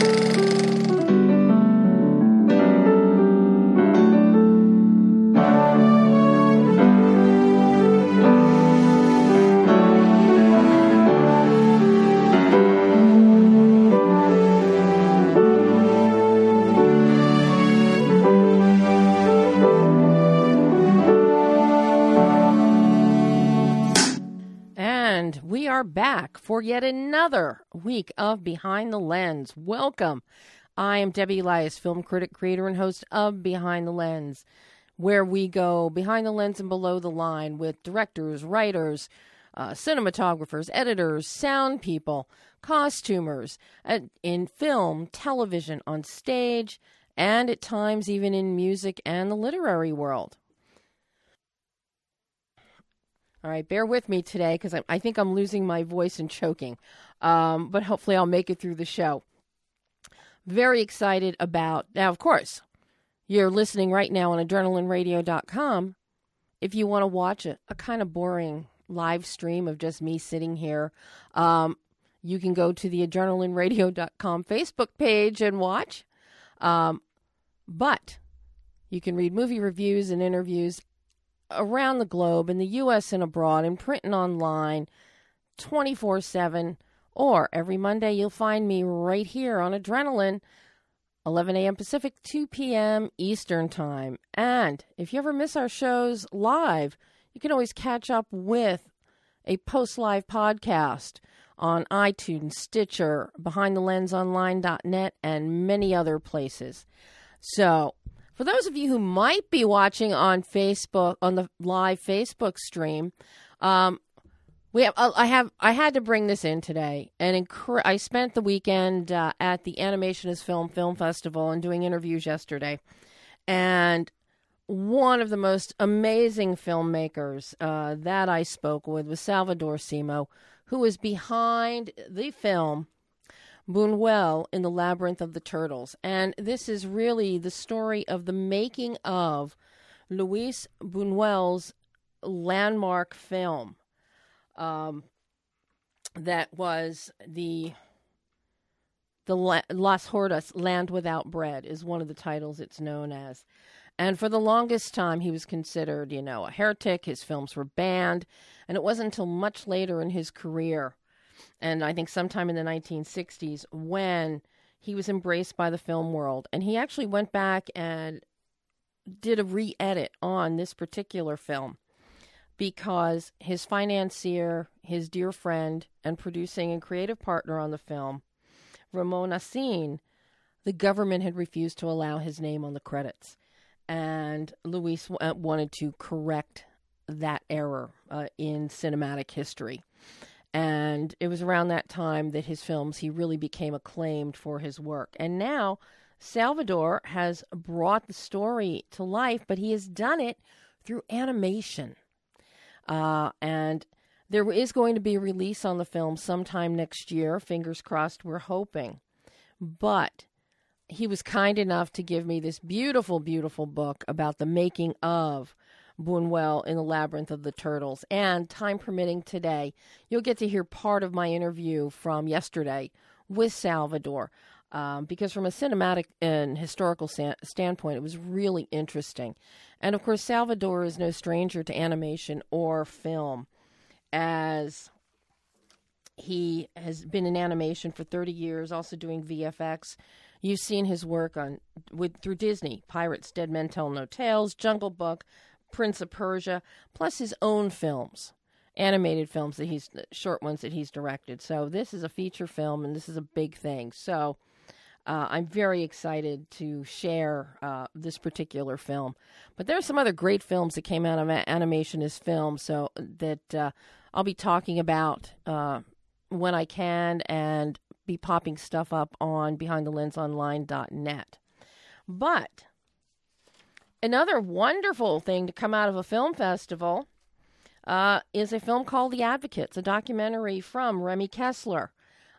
And for yet another week of Behind the Lens. Welcome. I am Debbie Elias, film critic, creator, and host of Behind the Lens, where we go behind the lens and below the line with directors, writers, uh, cinematographers, editors, sound people, costumers, uh, in film, television, on stage, and at times even in music and the literary world. All right, bear with me today because I, I, think I'm losing my voice and choking, um, but hopefully I'll make it through the show. Very excited about now. Of course, you're listening right now on adrenalineradio.com. If you want to watch a, a kind of boring live stream of just me sitting here, um, you can go to the adrenalineradio.com Facebook page and watch. Um, but you can read movie reviews and interviews around the globe, in the U.S. and abroad, in print and online, 24 7. Or every Monday, you'll find me right here on Adrenaline, 11 a.m. Pacific, 2 p.m. Eastern Time. And if you ever miss our shows live, you can always catch up with a post live podcast on iTunes, Stitcher, BehindTheLensOnline.net, and many other places. So for those of you who might be watching on Facebook on the live Facebook stream, um, we have I have I had to bring this in today, and inc- I spent the weekend uh, at the Animation Is Film Film Festival and doing interviews yesterday, and one of the most amazing filmmakers uh, that I spoke with was Salvador Simo, who is behind the film Buñuel in the Labyrinth of the Turtles. And this is really the story of the making of Luis Buñuel's landmark film. Um, that was the the Las Hurdes Land Without Bread is one of the titles it's known as. And for the longest time, he was considered, you know, a heretic. His films were banned. And it wasn't until much later in his career and I think sometime in the 1960s when he was embraced by the film world. And he actually went back and did a re edit on this particular film because his financier, his dear friend, and producing and creative partner on the film, Ramon Acín, the government had refused to allow his name on the credits. And Luis uh, wanted to correct that error uh, in cinematic history. And it was around that time that his films, he really became acclaimed for his work. And now Salvador has brought the story to life, but he has done it through animation. Uh, and there is going to be a release on the film sometime next year. Fingers crossed, we're hoping. But he was kind enough to give me this beautiful, beautiful book about the making of Buñuel in the Labyrinth of the Turtles. And time permitting today, you'll get to hear part of my interview from yesterday with Salvador. Um, because from a cinematic and historical standpoint, it was really interesting. And of course, Salvador is no stranger to animation or film, as he has been in animation for 30 years, also doing VFX. You've seen his work on with through Disney, Pirates, Dead Men Tell No Tales, Jungle Book, Prince of Persia, plus his own films, animated films that he's short ones that he's directed. So this is a feature film, and this is a big thing. So. Uh, I'm very excited to share uh, this particular film. But there are some other great films that came out of Animation Is Film, so that uh, I'll be talking about uh, when I can and be popping stuff up on BehindTheLensOnline.net. But another wonderful thing to come out of a film festival uh, is a film called The Advocates, a documentary from Remy Kessler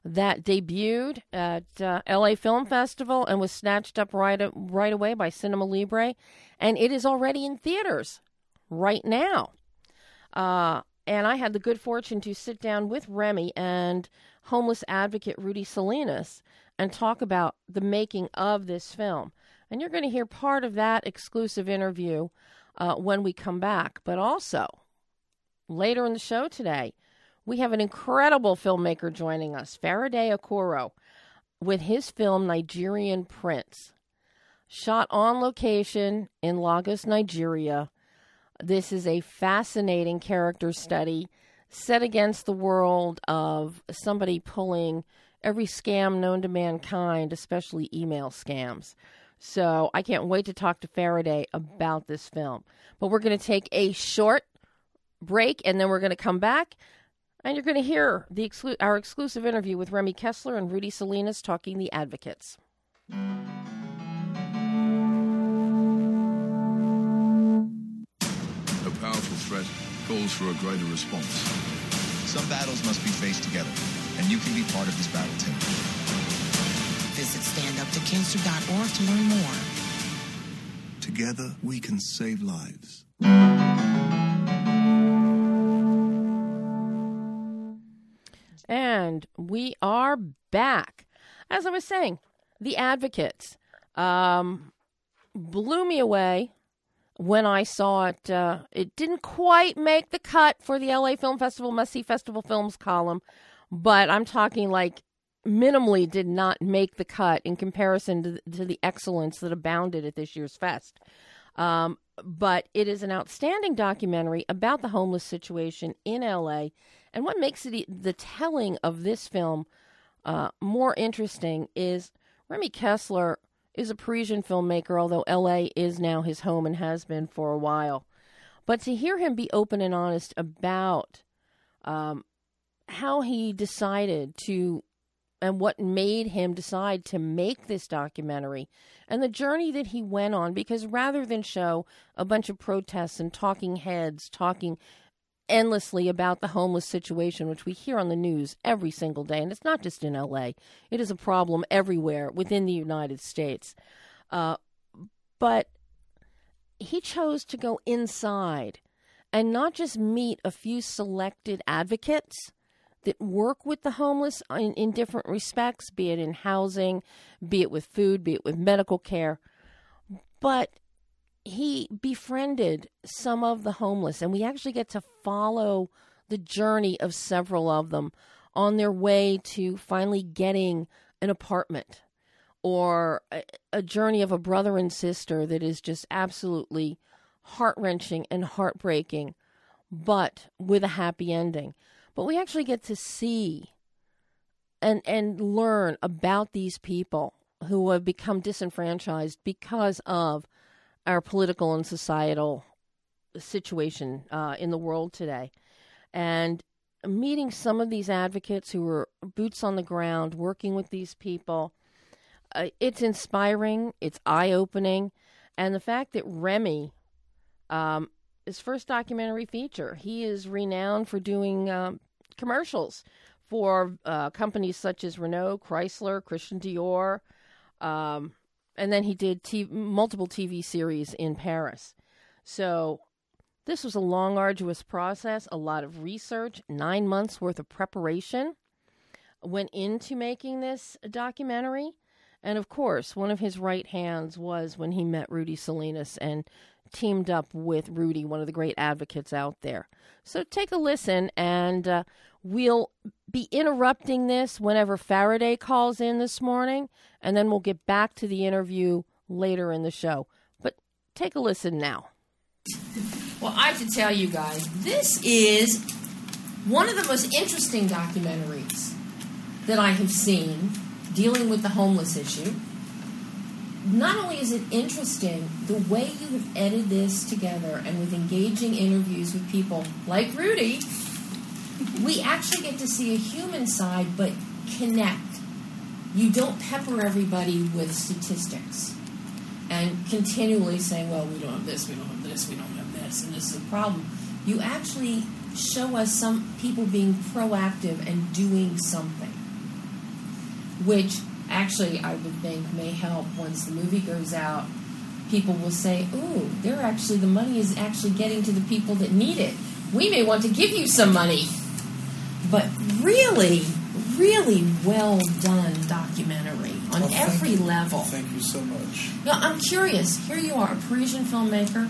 that debuted at uh, LA Film Festival and was snatched up right right away by Cinema Libre, and it is already in theaters right now. Uh, and I had the good fortune to sit down with Remy and homeless advocate Rudy Salinas and talk about the making of this film. And you're going to hear part of that exclusive interview uh, when we come back. But also, later in the show today, we have an incredible filmmaker joining us, Faraday Okoro, with his film Nigerian Prince. Shot on location in Lagos, Nigeria. This is a fascinating character study set against the world of somebody pulling every scam known to mankind, especially email scams. So I can't wait to talk to Faraday about this film. But we're going to take a short break and then we're going to come back and you're going to hear the exclu- our exclusive interview with Remy Kessler and Rudy Salinas talking the advocates. A powerful threat calls for a greater response. Some battles must be faced together, and you can be part of this battle too. Visit standuptocancer.org to learn more. Together, we can save lives. And we are back. As I was saying, the advocates um, blew me away when I saw it. Uh, it didn't quite make the cut for the LA Film Festival Must See Festival Films column, but I'm talking like minimally did not make the cut in comparison to, to the excellence that abounded at this year's fest. Um, but it is an outstanding documentary about the homeless situation in LA and what makes it the telling of this film uh, more interesting is Remy Kessler is a Parisian filmmaker, although LA is now his home and has been for a while. But to hear him be open and honest about um, how he decided to and what made him decide to make this documentary and the journey that he went on because rather than show a bunch of protests and talking heads talking endlessly about the homeless situation, which we hear on the news every single day. And it's not just in LA, it is a problem everywhere within the United States. Uh, but he chose to go inside and not just meet a few selected advocates that work with the homeless in, in different respects, be it in housing, be it with food, be it with medical care, but he befriended some of the homeless, and we actually get to follow the journey of several of them on their way to finally getting an apartment or a, a journey of a brother and sister that is just absolutely heart wrenching and heartbreaking, but with a happy ending. But we actually get to see and and learn about these people who have become disenfranchised because of our political and societal situation uh, in the world today. And meeting some of these advocates who are boots on the ground, working with these people, uh, it's inspiring, it's eye opening. And the fact that Remy, um, his first documentary feature, he is renowned for doing um, commercials for uh, companies such as Renault, Chrysler, Christian Dior. Um, and then he did TV, multiple TV series in Paris. So this was a long, arduous process, a lot of research, nine months worth of preparation went into making this documentary. And of course, one of his right hands was when he met Rudy Salinas and teamed up with Rudy, one of the great advocates out there. So take a listen, and uh, we'll be interrupting this whenever Faraday calls in this morning, and then we'll get back to the interview later in the show. But take a listen now. Well, I have to tell you guys, this is one of the most interesting documentaries that I have seen dealing with the homeless issue. Not only is it interesting, the way you have edited this together and with engaging interviews with people like Rudy, we actually get to see a human side but connect. You don't pepper everybody with statistics and continually saying, well, we don't have this, we don't have this, we don't have this, and this is a problem. You actually show us some people being proactive and doing something, which actually I would think may help once the movie goes out. People will say, "Ooh, they're actually the money is actually getting to the people that need it. We may want to give you some money." But really, really well done documentary on every you. level. Thank you so much. Now, I'm curious. Here you are, a Parisian filmmaker,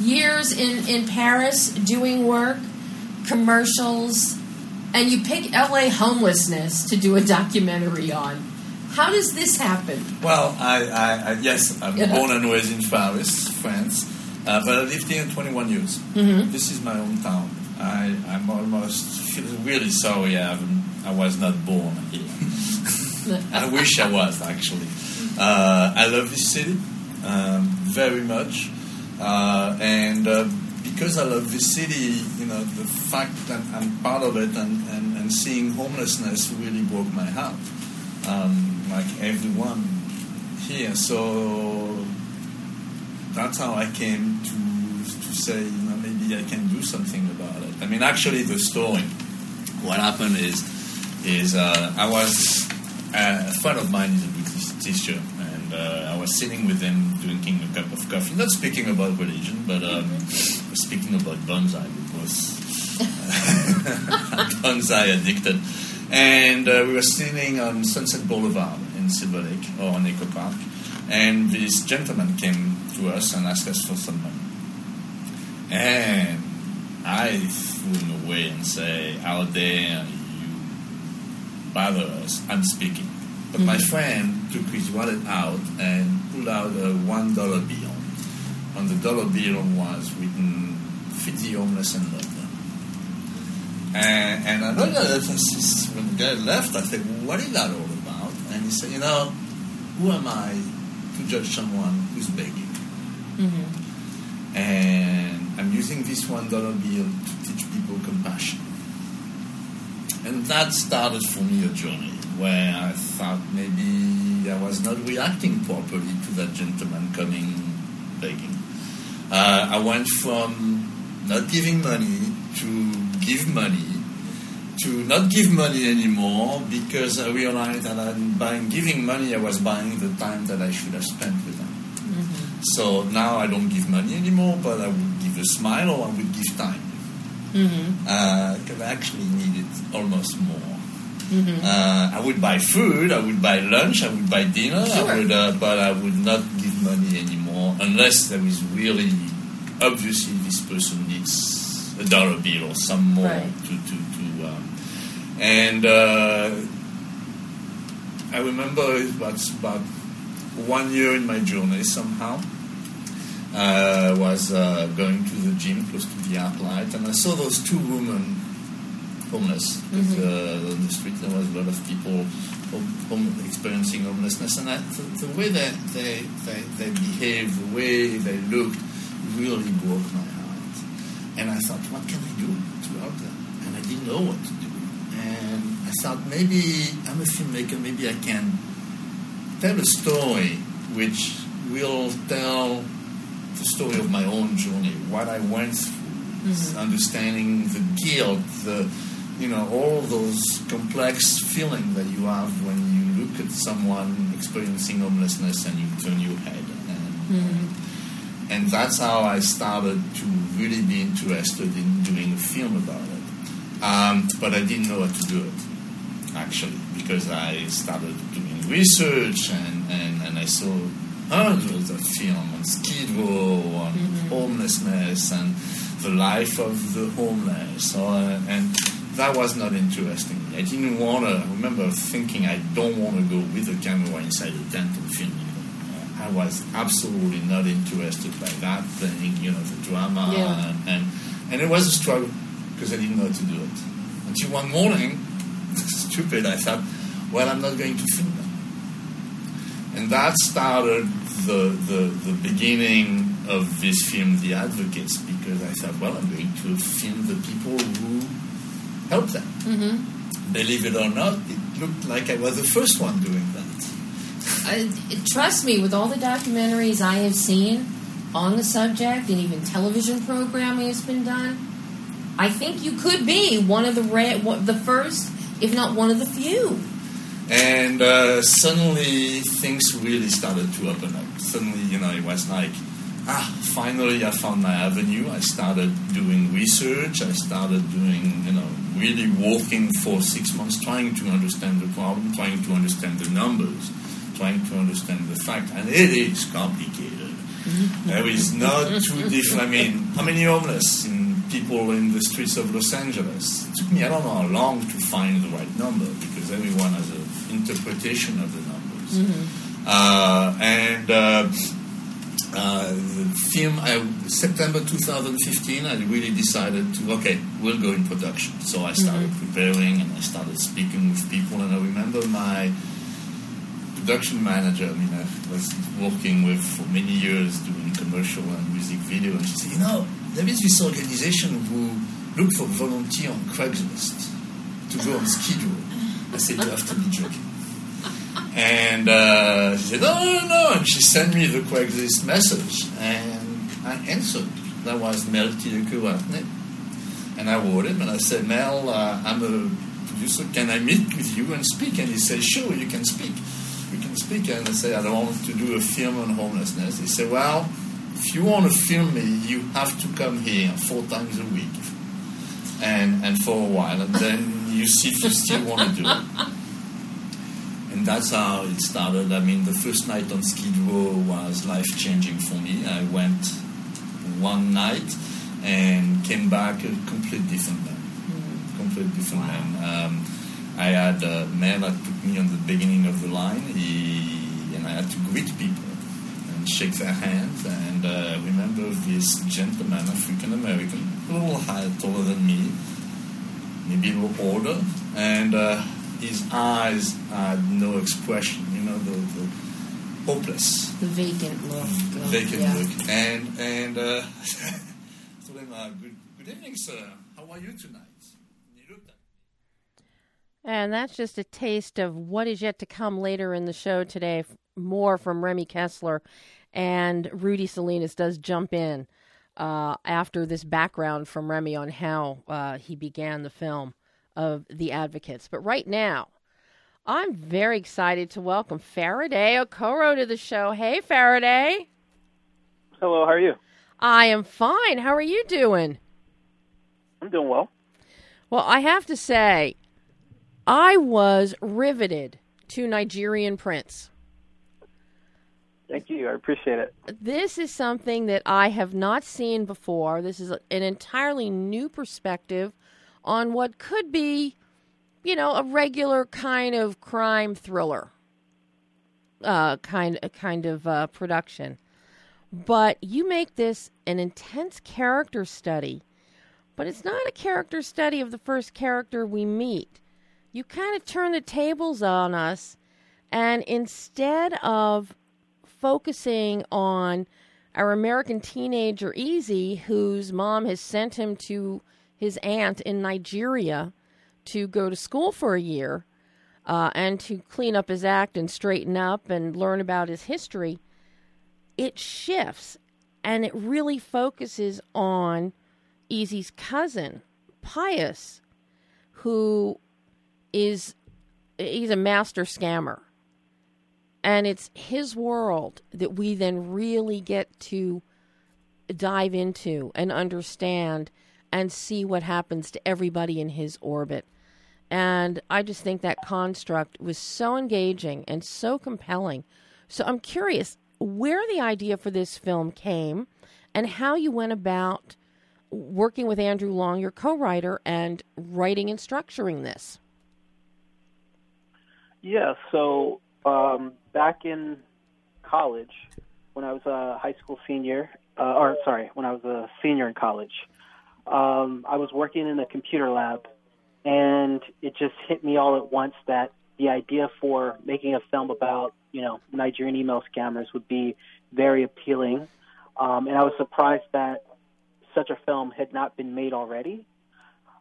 years in, in Paris doing work, commercials, and you pick LA homelessness to do a documentary on. How does this happen? Well, I, I, I yes, I'm Yeah. born and raised in Paris, France, uh, but I lived here 21 years. Mm-hmm. This is my hometown. I, I'm almost really sorry I, haven't, I was not born here. I wish I was actually. Uh, I love this city um, very much, uh, and uh, because I love this city, you know, the fact that I'm part of it and, and, and seeing homelessness really broke my heart, um, like everyone here. So that's how I came to to say, you know, maybe I can do something about it. I mean, actually, the story. What happened is, is uh, I was uh, a friend of mine is a Buddhist teacher, and uh, I was sitting with him drinking a cup of coffee, not speaking about religion, but um, speaking about bonsai. We was bonsai addicted, and uh, we were sitting on Sunset Boulevard in Silver Lake or on Echo Park, and this gentleman came to us and asked us for some money. And I threw him away and say, "How dare you bother us? I'm speaking." But my mm-hmm. friend took his wallet out and pulled out a one dollar bill. On the dollar bill was written "50 homeless in London." And, and I looked at it and when the guy left, I said, "What is that all about?" And he said, "You know, who am I to judge someone who's begging?" Mm-hmm. and I'm using this one dollar bill to teach people compassion. And that started for me a journey where I thought maybe I was not reacting properly to that gentleman coming begging. Uh, I went from not giving money to give money to not give money anymore because I realized that I, by giving money I was buying the time that I should have spent with them. So now I don't give money anymore, but I would a smile or I would give time. Because I actually need it almost more. Uh, I would buy food, I would buy lunch, I would buy dinner, Sure. I would, uh, but I would not give money anymore unless there is really, obviously, this person needs a dollar bill or some more Right. to, to, to um, and uh, I remember it was about one year in my journey somehow. I was uh, going to the gym close to the ArcLight, and I saw those two women homeless. 'cause, uh, on the street, there was a lot of people experiencing homelessness, and I, the, the way that they, they, they behaved, the way they looked, really broke my heart. And I thought, what can I do to help them? And I didn't know what to do. And I thought, maybe I'm a filmmaker, maybe I can tell a story which will tell the story of my own journey, what I went through, understanding the guilt, the you know all those complex feelings that you have when you look at someone experiencing homelessness and you turn your head. And, and that's how I started to really be interested in doing a film about it. Um, but I didn't know how to do it actually because I started doing research and, and, and I saw hundreds of films on Skid Row, on homelessness and the life of the homeless. Uh, and that was not interesting. I didn't want to, I remember thinking I don't want to go with a camera inside a tent and film. Uh, I was absolutely not interested by that thing, you know, the drama. Yeah. And, and, and it was a struggle because I didn't know how to do it. Until one morning, stupid, I thought, well, I'm not going to film them. And that started the, the, the beginning of this film, The Advocates, because I thought, well, I'm going to film the people who help them. Mm-hmm. Believe it or not, it looked like I was the first one doing that. I, trust me, with all the documentaries I have seen on the subject and even television programming has been done, I think you could be one of the ra- the first, if not one of the few. And uh, suddenly things really started to open up. Suddenly, you know, it was like ah, finally I found my avenue. I started doing research. I started doing, you know, really working for six months, trying to understand the problem, trying to understand the numbers, trying to understand the fact, and it is complicated. Mm-hmm. There is not too different. I mean, how many homeless in people in the streets of Los Angeles? It took me I don't know how long to find the right number because everyone has an interpretation of the numbers. Mm-hmm. Uh, and uh, uh, the film, I, September 2015, I really decided to, okay, we'll go in production. So I started mm-hmm. preparing and I started speaking with people. And I remember my production manager, I mean, I was working with for many years doing commercial and music video. And she said, you know, there is this organization who look for volunteer on Craigslist to go on Row. I said, you have to be joking. And uh, she said, no, no, no. And she sent me the Craigslist message. And I answered. That was Mel Tideke And I wrote him and I said, Mel, uh, I'm a producer. Can I meet with you and speak? And he said, sure, you can speak. You can speak. And I said, I don't want to do a film on homelessness. He said, well, if you want to film me, you have to come here four times a week. And, and for a while. And then you see if you still want to do it and that's how it started. I mean, the first night on Skid Row was life changing for me. I went one night and came back a complete different man. Mm. Complete different wow. man. Um, I had a man that took me on the beginning of the line, he, and I had to greet people and shake their hands. And uh, remember this gentleman, African American, a little higher, taller than me, a little older, and uh, his eyes had no expression, you know, the, the hopeless. The vacant look. Uh, vacant yeah. look. And, and uh, told him, uh, good, good evening, sir. How are you tonight? And that's just a taste of what is yet to come later in the show today. More from Remy Kessler. And Rudy Salinas does jump in uh, after this background from Remy on how uh, he began the film of the advocates. But right now, I'm very excited to welcome Faraday Okoro to the show. Hey, Faraday. Hello, how are you? I am fine. How are you doing? I'm doing well. Well, I have to say, I was riveted to Nigerian Prince. Thank you. I appreciate it. This is something that I have not seen before. This is an entirely new perspective on what could be, you know, a regular kind of crime thriller uh, kind kind of uh, production. But you make this an intense character study, but it's not a character study of the first character we meet. You kind of turn the tables on us, and instead of focusing on our American teenager Eze, whose mom has sent him to his aunt in Nigeria to go to school for a year uh, and to clean up his act and straighten up and learn about his history, it shifts and it really focuses on Eze's cousin, Pius, who is he's a master scammer. And it's his world that we then really get to dive into and understand and see what happens to everybody in his orbit. And I just think that construct was so engaging and so compelling. So I'm curious where the idea for this film came and how you went about working with Andrew Long, your co writer, and writing and structuring this. Yeah, so um, back in college, when I was a high school senior, uh, or sorry, when I was a senior in college, um, I was working in a computer lab, and it just hit me all at once that the idea for making a film about you know Nigerian email scammers would be very appealing, um, and I was surprised that such a film had not been made already.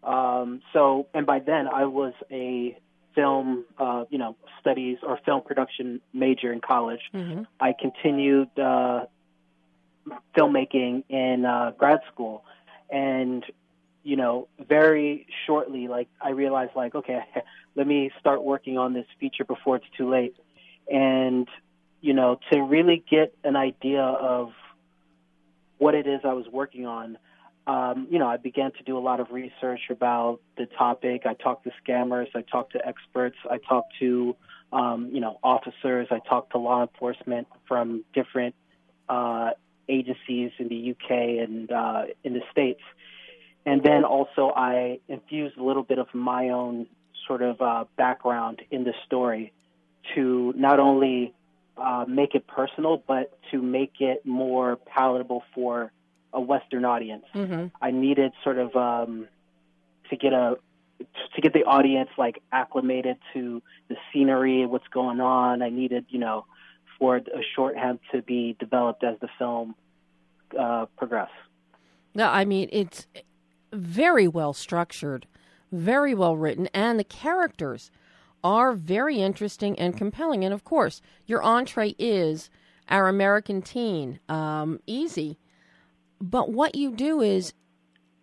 Um, so, and by then I was a film, uh, you know, studies or film production major in college. Mm-hmm. I continued uh, filmmaking in uh, grad school, and you know very shortly like i realized like okay let me start working on this feature before it's too late and you know to really get an idea of what it is I was working on, um, you know, I began to do a lot of research about the topic. I talked to scammers, I talked to experts, I talked to, um, you know, officers, I talked to law enforcement from different uh, agencies in the UK and uh, in the States. And then also, I infused a little bit of my own sort of uh, background in the story to not only uh, make it personal, but to make it more palatable for a Western audience. Mm-hmm. I needed sort of um, to get a to get the audience like acclimated to the scenery, what's going on. I needed, you know, for a shorthand to be developed as the film uh, progressed. No, I mean it's very well structured, very well written, and the characters are very interesting and compelling. And of course, your entree is our American teen, um, Eze. But what you do is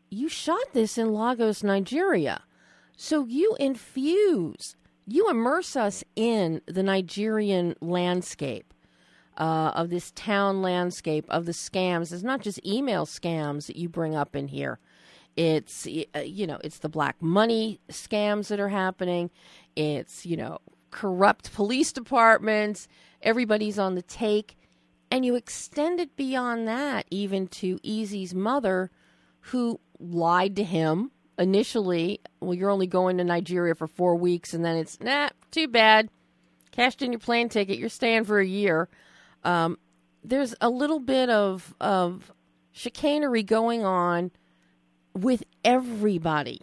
you shot this in Lagos, Nigeria. So you infuse, you immerse us in the Nigerian landscape. Uh, of this town landscape of the scams. It's not just email scams that you bring up in here. It's uh, you know it's the black money scams that are happening. It's you know corrupt police departments. Everybody's on the take, and you extend it beyond that even to Eze's mother, who lied to him initially. Well, you're only going to Nigeria for four weeks, and then it's nah, too bad. Cashed in your plane ticket. You're staying for a year. Um, there's a little bit of of chicanery going on with everybody.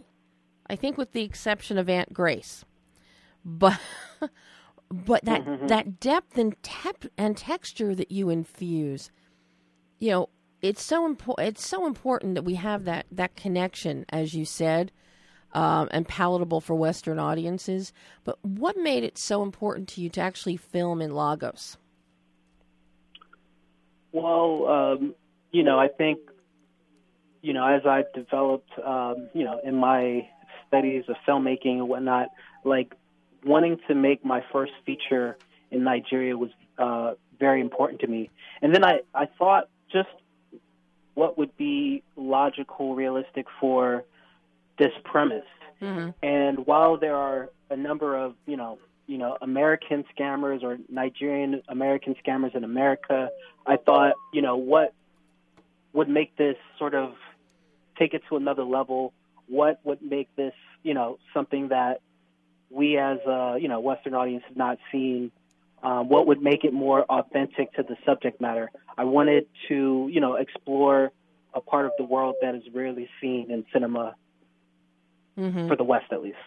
I think, with the exception of Aunt Grace, but but that Mm-hmm. that depth and tep- and texture that you infuse, you know, it's so important. It's so important that we have that that connection, as you said, um, and palatable for Western audiences. But what made it so important to you to actually film in Lagos? Well, um, you know, I think, you know, as I've developed, um, you know, in my studies of filmmaking and whatnot, like wanting to make my first feature in Nigeria was uh, very important to me. And then I, I thought just what would be logical, realistic for this premise. And while there are a number of, you know, you know, American scammers or Nigerian American scammers in America, I thought, you know, what would make this sort of take it to another level? What would make this, you know, something that we as a, you know, Western audience have not seen? Um, what would make it more authentic to the subject matter? I wanted to, you know, explore a part of the world that is rarely seen in cinema for the West, at least.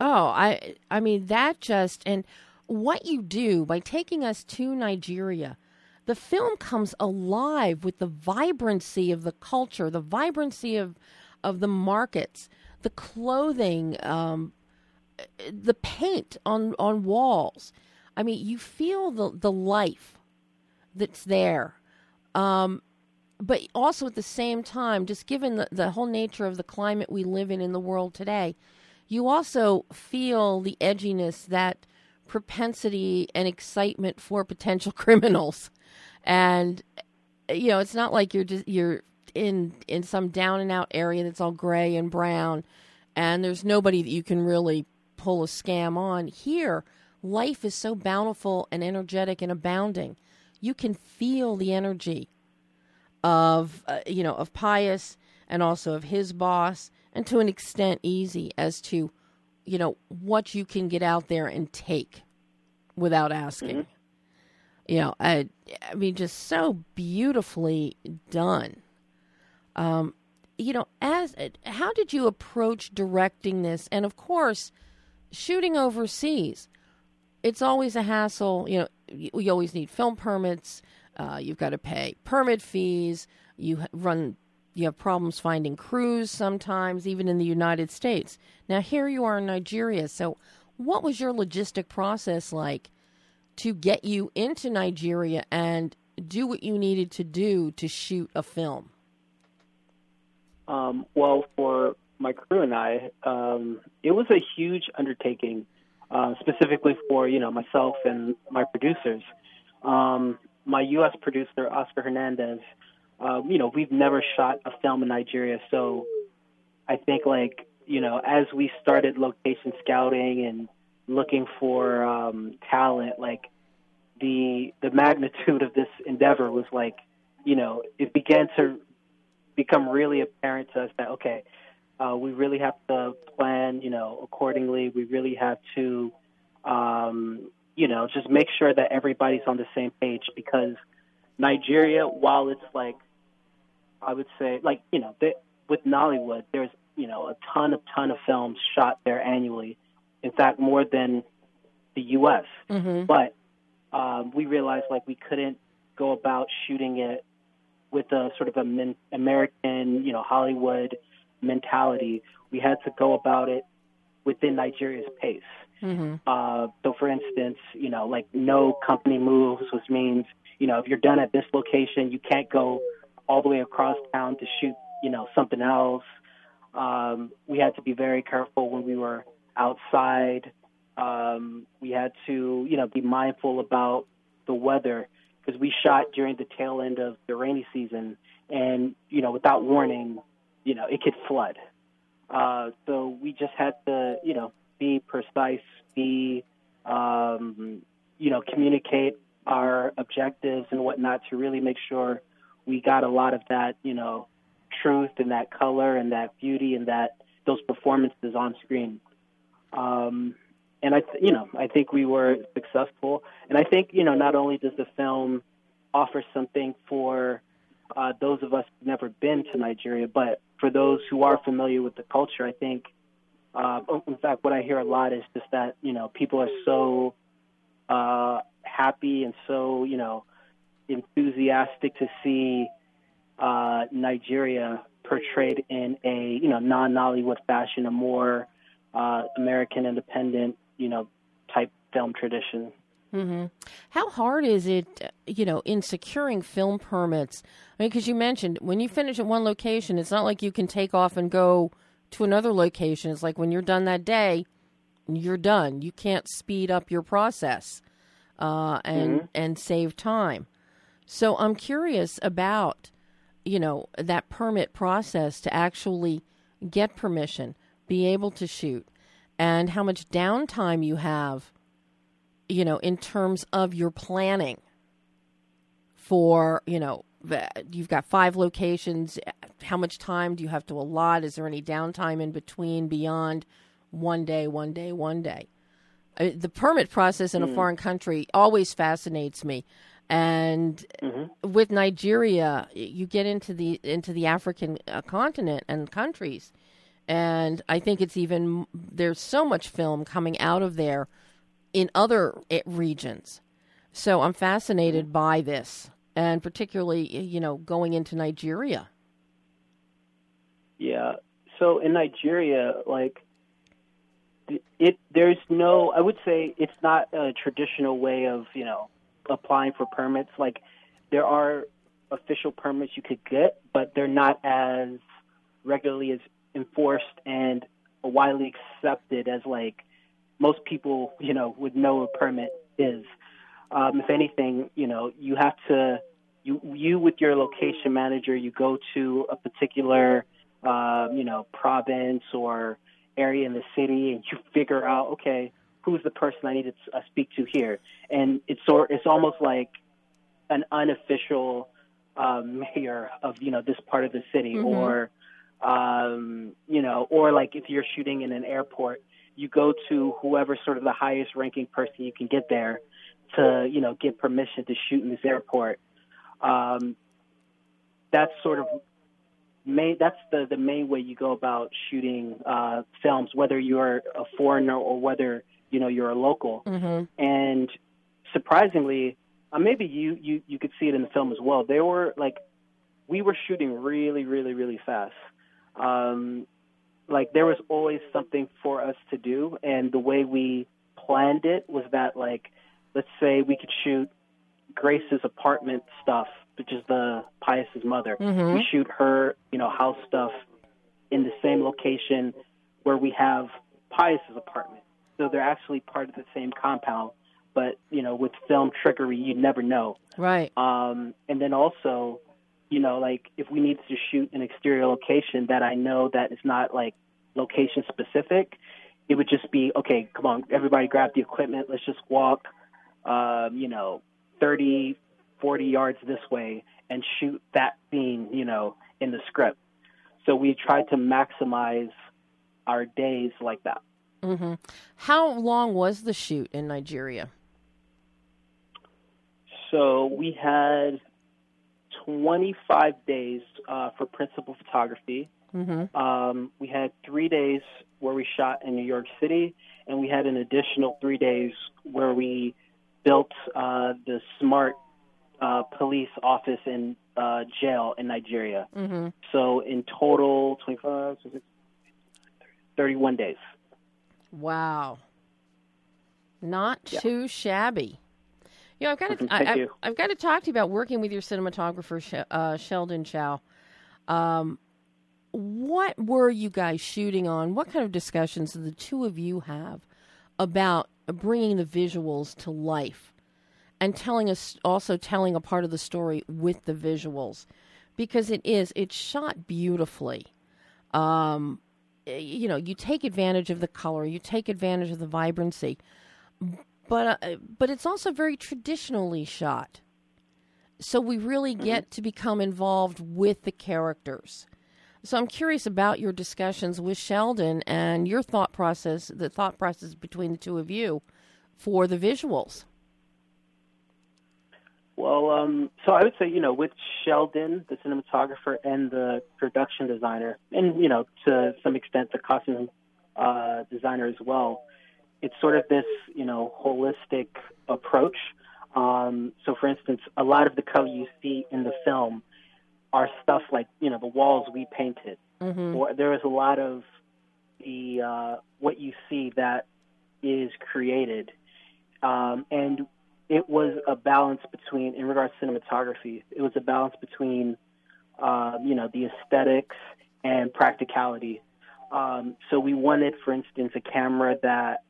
Oh, I I mean that just and what you do by taking us to Nigeria, the film comes alive with the vibrancy of the culture, the vibrancy of of the markets, the clothing, um, the paint on on walls. I mean, you feel the the life that's there. Um, but also at the same time, just given the, the whole nature of the climate we live in in the world today, you also feel the edginess, that propensity and excitement for potential criminals. And you know, it's not like you're just you're in in some down and out area that's all gray and brown and there's nobody that you can really pull a scam on. Here, life is so bountiful and energetic and abounding. You can feel the energy of uh, you know of Pius and also of his boss, and to an extent easy as to you know what you can get out there and take without asking. You know, I, I mean, just so beautifully done. Um, you know, as how did you approach directing this? And of course, shooting overseas, it's always a hassle. You know, you, always need film permits. Uh, you've got to pay permit fees. You run. You have problems finding crews sometimes, even in the United States. Now here you are in Nigeria. So, what was your logistic process like to get you into Nigeria and do what you needed to do to shoot a film? Um, well, for my crew and I, um, it was a huge undertaking, uh, specifically for you know myself and my producers. Um, my U.S. producer Oscar Hernandez um, you know, we've never shot a film in Nigeria, so I think like you know, as we started location scouting and looking for um, talent, like the the magnitude of this endeavor was like, you know, it began to become really apparent to us that okay, uh, we really have to plan, you know, accordingly. We really have to, um, you know, just make sure that everybody's on the same page because Nigeria, while it's like, I would say, like, you know, they, with Nollywood, there's, you know, a ton of ton of films shot there annually. In fact, more than the U.S. Mm-hmm. But um, we realized like we couldn't go about shooting it with a sort of a min- American, you know, Hollywood mentality. We had to go about it within Nigeria's pace. Mm-hmm. Uh, so, for instance, you know, like no company moves, which means, you know, if you're done at this location, you can't go all the way across town to shoot, you know, something else. Um, we had to be very careful when we were outside. Um, we had to, you know, be mindful about the weather because we shot during the tail end of the rainy season, and you know, without warning, you know, it could flood. Uh, so we just had to, you know, be precise, be, um, you know, communicate our objectives and whatnot to really make sure we got a lot of that, you know, truth and that color and that beauty and that those performances on screen. Um, and I, th- you know, I think we were successful. And I think, you know, not only does the film offer something for uh, those of us who've never been to Nigeria, but for those who are familiar with the culture, I think, uh, in fact, what I hear a lot is just that, you know, people are so uh, happy and so, you know, enthusiastic to see uh, Nigeria portrayed in a, you know, non-Nollywood fashion, a more uh, American independent, you know, type film tradition. Mm-hmm. How hard is it, you know, in securing film permits? I mean, because you mentioned when you finish at one location, it's not like you can take off and go to another location. It's like when you're done that day, you're done. You can't speed up your process uh, and Mhm. and save time. So I'm curious about, you know, that permit process to actually get permission, be able to shoot, and how much downtime you have you know, in terms of your planning for, you know, you've got five locations. How much time do you have to allot? Is there any downtime in between beyond one day, one day, one day? Uh, the permit process in a foreign country always fascinates me. And with Nigeria, you get into the into the African uh, continent and countries, and I think it's even there's so much film coming out of there in other eh, regions. So I'm fascinated by this, and particularly, you know, going into Nigeria. Yeah. So in Nigeria, like it, there's no. I would say it's not a traditional way of you know applying for permits. Like there are official permits you could get, but they're not as regularly as enforced and widely accepted as like most people you know would know a permit is. Um, if anything, you know you have to you you with your location manager you go to a particular uh, you know, province or area in the city, and you figure out, okay, who's the person I need to uh, speak to here, and it's sort, it's almost like an unofficial uh, mayor of you know this part of the city, Mhm. or um, you know, or like if you're shooting in an airport, you go to whoever sort of the highest ranking person you can get there to you know get permission to shoot in this airport. Um, that's sort of main that's the the main way you go about shooting uh films whether you're a foreigner or whether you know you're a local Mm-hmm. and surprisingly uh, maybe you you you could see it in the film as well they were like we were shooting really really really fast um like there was always something for us to do and the way we planned it was that like let's say we could shoot Grace's apartment stuff which is the Pius's mother Mhm. we shoot her, you know, house stuff in the same location where we have Pius's apartment. So they're actually part of the same compound, but you know, with film trickery, you never know. Right. Um, and then also, you know, like if we need to shoot an exterior location that I know that is not like location specific, it would just be okay. Come on, everybody, grab the equipment. Let's just walk, um, you know, 30, 40 yards this way and shoot that scene, you know, in the script. So we tried to maximize our days like that. hmm How long was the shoot in Nigeria? So we had 25 days uh, for principal photography. Mm-hmm. Um, we had three days where we shot in New York City, and we had an additional three days where we built uh, the smart uh, police office and uh, jail in Nigeria. Mm-hmm. So in total, 25, 31 days. Wow. Not Yeah. too shabby. You know, I've got to, I, I've got to talk to you about working with your cinematographer, uh, Sheldon Chow. Um, what were you guys shooting on? What kind of discussions did the two of you have about bringing the visuals to life and telling us, also telling a part of the story with the visuals? Because it is, it's shot beautifully. Um, you know, you take advantage of the color, you take advantage of the vibrancy, but uh, but it's also very traditionally shot. So we really get to become involved with the characters. So I'm curious about your discussions with Sheldon and your thought process, the thought process between the two of you for the visuals. Well, um, so I would say, you know, with Sheldon, the cinematographer and the production designer, and, you know, to some extent the costume uh, designer as well, it's sort of this, you know, holistic approach. Um, so, for instance, a lot of the color you see in the film are stuff like, you know, the walls we painted. Mm-hmm. Or there is a lot of the uh, what you see that is created, um, and it was a balance between, in regards to cinematography, it was a balance between, uh, you know, the aesthetics and practicality. Um, so we wanted, for instance, a camera that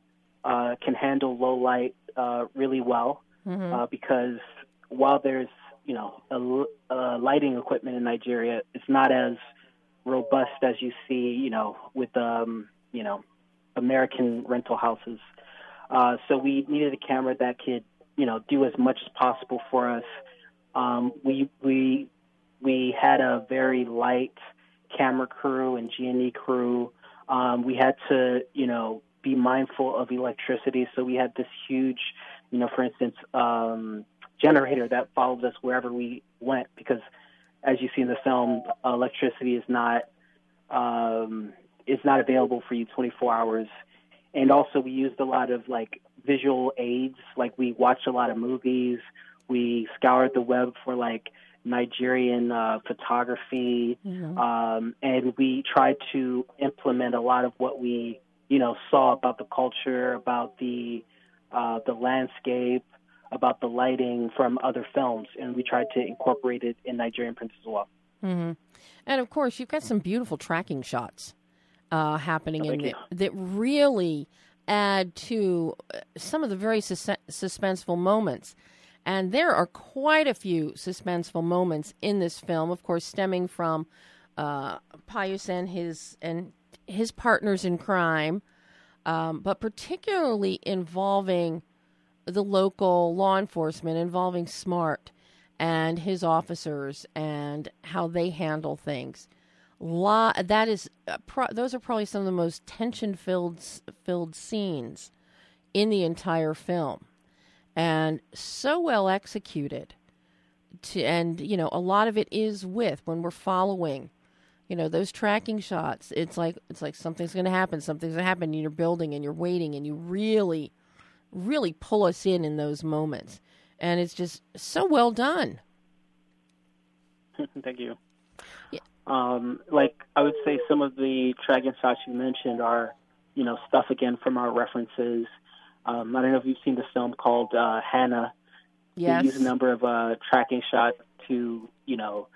uh, can handle low light uh, really well, Mm-hmm. uh, because while there's, you know, a, uh, lighting equipment in Nigeria, it's not as robust as you see, you know, with um, you know, American rental houses. Uh, so we needed a camera that could, you know, do as much as possible for us. Um, we we we had a very light camera crew and G&E crew. Um, we had to, you know, be mindful of electricity. So we had this huge, you know, for instance, um, generator that followed us wherever we went because, as you see in the film, electricity is not um, is not available for you 24 hours. And also, we used a lot of like visual aids. Like we watched a lot of movies. We scoured the web for like Nigerian uh, photography, um, and we tried to implement a lot of what we, you know, saw about the culture, about the uh, the landscape, about the lighting from other films, and we tried to incorporate it in Nigerian Prince as well. Mm-hmm. And of course, you've got some beautiful tracking shots uh, happening in thank there that really add to uh, some of the very sus- suspenseful moments. And there are quite a few suspenseful moments in this film, of course, stemming from uh, Pius and his and his partners in crime, um, but particularly involving the local law enforcement, involving Smart and his officers and how they handle things. La- that is, uh, pro- those are probably some of the most tension-filled filled scenes in the entire film, and so well executed. To and you know, a lot of it is with when we're following, you know, those tracking shots. It's like it's like something's going to happen, something's going to happen, and you're building and you're waiting, and you really, really pull us in in those moments, and it's just so well done. Thank you. Yeah. Um, like I would say, some of the tracking shots you mentioned are, you know, stuff again from our references. Um, I don't know if you've seen the film called uh, Hanna. Yes. We use a number of uh, tracking shots to, you know,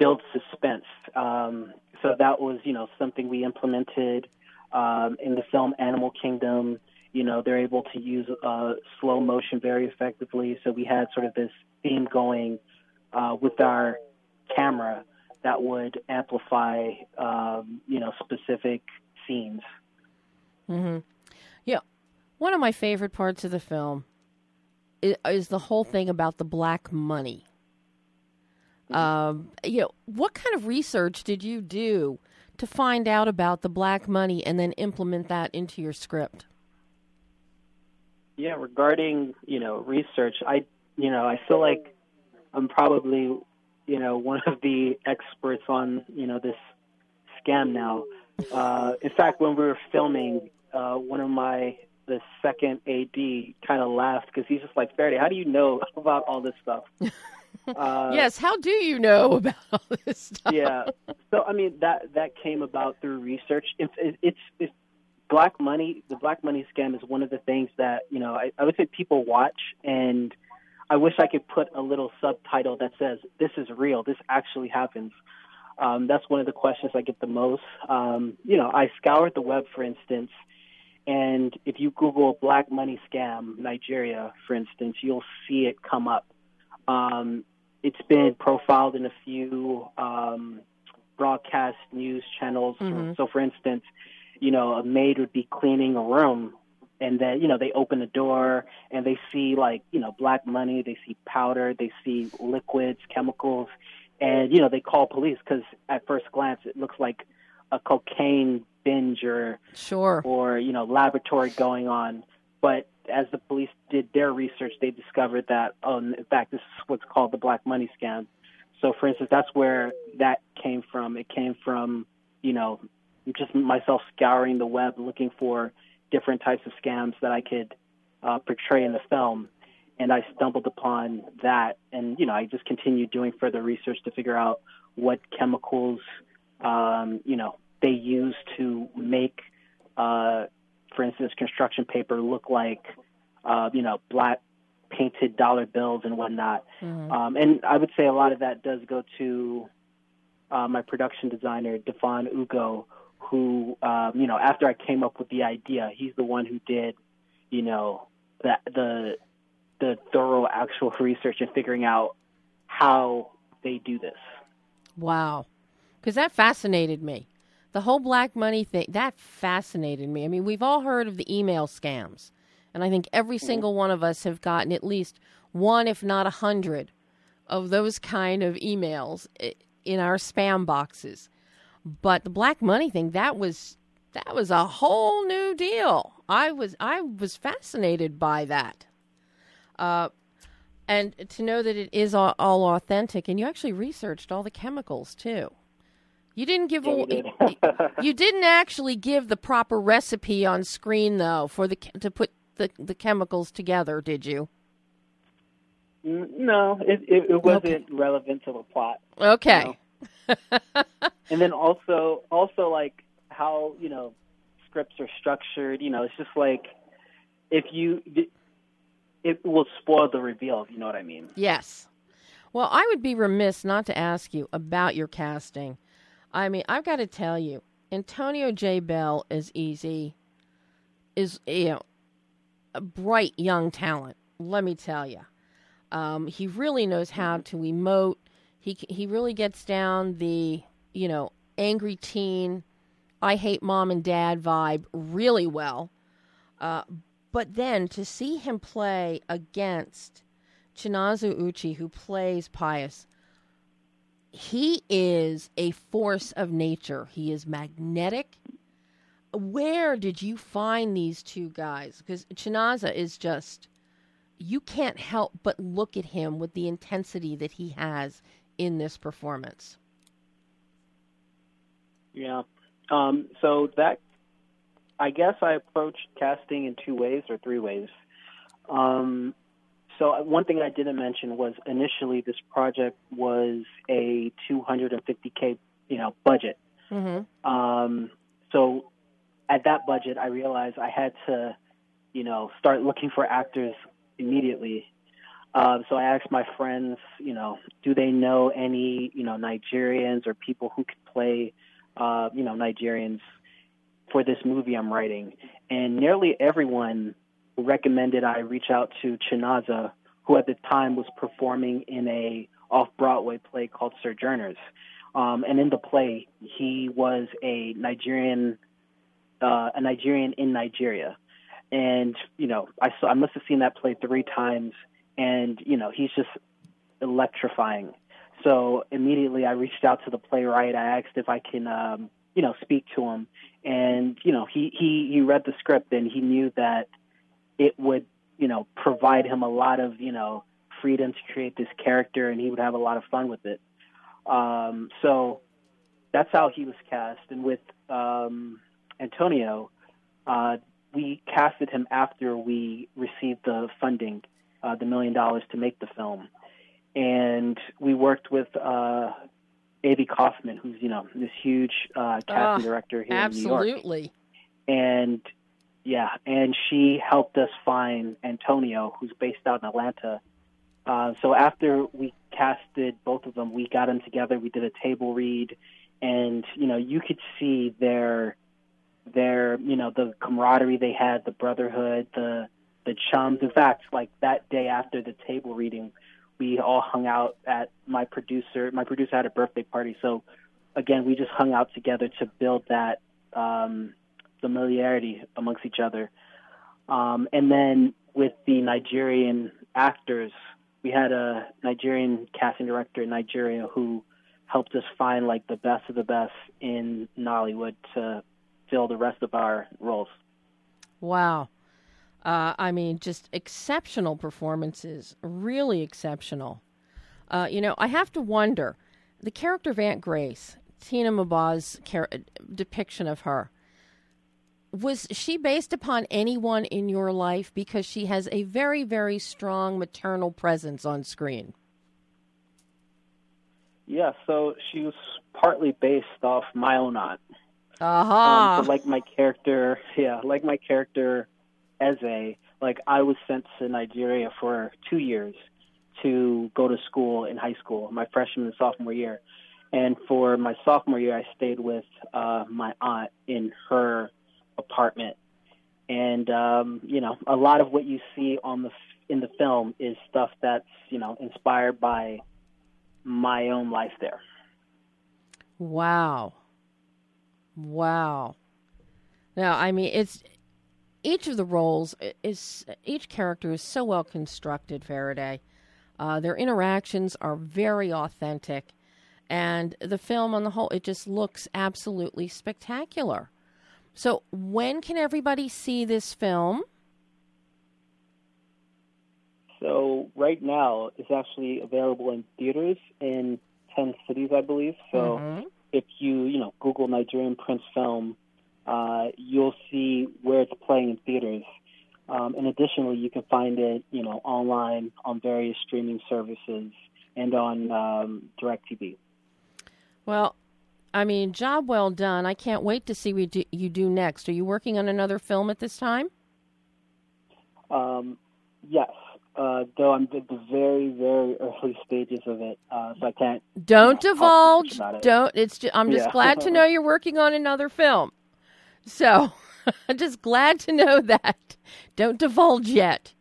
build suspense. Um, so that was, you know, something we implemented um, in the film Animal Kingdom. You know, they're able to use uh, slow motion very effectively. So we had sort of this theme going uh, with our camera that would amplify, um, you know, specific scenes. Mm-hmm. Yeah, one of my favorite parts of the film is, is the whole thing about the black money. Um, you know, what kind of research did you do to find out about the black money and then implement that into your script? Yeah, regarding you know research, I you know I feel like I'm probably you know one of the experts on you know this scam now. Uh, in fact, when we were filming, uh, one of my the second AD kind of laughed because he's just like, Faraday, how do you know about all this stuff? Uh, yes, how do you know about all this stuff? yeah, so I mean that that came about through research. It's it's, it's black money. The black money scam is one of the things that you know I, I would say people watch, and I wish I could put a little subtitle that says "This is real. This actually happens." Um, that's one of the questions I get the most. Um, you know, I scoured the web, for instance, and if you Google black money scam Nigeria, for instance, you'll see it come up. Um, it's been profiled in a few um, broadcast news channels. Mhm. So, for instance, you know, a maid would be cleaning a room, and then you know they open the door and they see like you know black money, they see powder, they see liquids, chemicals, and you know they call police because at first glance it looks like a cocaine binge or Sure. or you know laboratory going on. But as the police did their research, they discovered that oh, in fact, this is what's called the black money scam. So, for instance, that's where that came from. It came from you know just myself scouring the web looking for different types of scams that I could uh, portray in the film. And I stumbled upon that, and you know, I just continued doing further research to figure out what chemicals, um, you know, they use to make, uh, for instance, construction paper look like, uh, you know, black painted dollar bills and whatnot. Mhm. Um, and I would say a lot of that does go to uh, my production designer, Defon Ugo, who, um, you know, after I came up with the idea, he's the one who did, you know, that the the thorough actual research and figuring out how they do this. Wow. Because that fascinated me. The whole black money thing, that fascinated me. I mean, we've all heard of the email scams. And I think every single one of us have gotten at least one, if not a hundred, of those kind of emails in our spam boxes. But the black money thing, that was that was a whole new deal. I was I was fascinated by that. Uh, and to know that it is all, all authentic, and you actually researched all the chemicals too. You didn't give Yeah, a, did. you didn't actually give the proper recipe on screen though for the to put the the chemicals together, did you? No, it, it, it wasn't relevant to the plot. Okay. and then also also like how you know scripts are structured you know it's just like if you it will spoil the reveal if you know what i mean Yes. Well, I would be remiss not to ask you about your casting. I mean, I've got to tell you, Antonio J. Bell is easy, is you know, a bright young talent. Let me tell you, um, he really knows how to emote. He he really gets down the you know angry teen, I hate mom and dad vibe really well. Uh, but then to see him play against Chinaza Uche, who plays Pius, he is a force of nature. He is magnetic. Where did you find these two guys? Because Chinaza is just, you can't help but look at him with the intensity that he has in this performance. yeah um so that i guess i approached casting in two ways or three ways um so one thing i didn't mention was initially this project was a 250k you know budget Mm-hmm. Um, so at that budget, I realized I had to, you know, start looking for actors immediately. Um, so I asked my friends, you know, do they know any, you know, Nigerians or people who could play, uh, you know, Nigerians for this movie I'm writing? And nearly everyone recommended I reach out to Chinaza, who at the time was performing in a off Broadway play called Sojourners. Um, and in the play, he was a Nigerian, uh, a Nigerian in Nigeria. And you know, I saw, I must have seen that play three times, and you know, he's just electrifying. So immediately, I reached out to the playwright. I asked if I can, um, you know, speak to him, and you know, he he he read the script and he knew that it would, you know, provide him a lot of, you know, freedom to create this character, and he would have a lot of fun with it. Um, so that's how he was cast. And with um, Antonio, uh, we casted him after we received the funding, uh, the million dollars to make the film, and we worked with uh, Avy Kaufman, who's you know this huge uh, casting director here in New York Absolutely. and yeah, and she helped us find Antonio, who's based out in Atlanta. Uh, so after we casted both of them, we got them together. We did a table read, and you know, you could see their their you know the camaraderie they had, the brotherhood, the the chums. In fact, like that day after the table reading, we all hung out at my producer. My producer had a birthday party, so again, we just hung out together to build that um, familiarity amongst each other. Um, and then with the Nigerian actors, we had a Nigerian casting director in Nigeria who helped us find like the best of the best in Nollywood to fill the rest of our roles. Wow. Uh, I mean, just exceptional performances, really exceptional. Uh, you know, I have to wonder the character of Aunt Grace, Tina Mba's char- depiction of her, was she based upon anyone in your life? Because she has a very, very strong maternal presence on screen. Yeah, so she was partly based off my own aunt. Aha. Um, so like my character, yeah, like my character, Eze, like I was sent to Nigeria for two years to go to school in high school, my freshman and sophomore year. And for my sophomore year, I stayed with uh, my aunt in her apartment. And um, you know, a lot of what you see on the in the film is stuff that's you know inspired by my own life there. Wow. Wow. Now, I mean, it's each of the roles is each character is so well constructed. Faraday, uh, their interactions are very authentic, and the film on the whole it just looks absolutely spectacular. So, when can everybody see this film? So right now, it's actually available in theaters in ten cities, I believe. So Mhm. if you you know Google Nigerian Prince film, uh, you'll see where it's playing in theaters. Um, and additionally, you can find it you know online on various streaming services and on um, DirecTV. Well, I mean, job well done. I can't wait to see what you do next. Are you working on another film at this time? Um, yes, uh, though I'm at the very very early stages of it, uh, so I can't Don't you know, divulge. it. Don't. It's. Just, I'm just Yeah. glad to know you're working on another film. So, I'm just glad to know that. Don't divulge yet.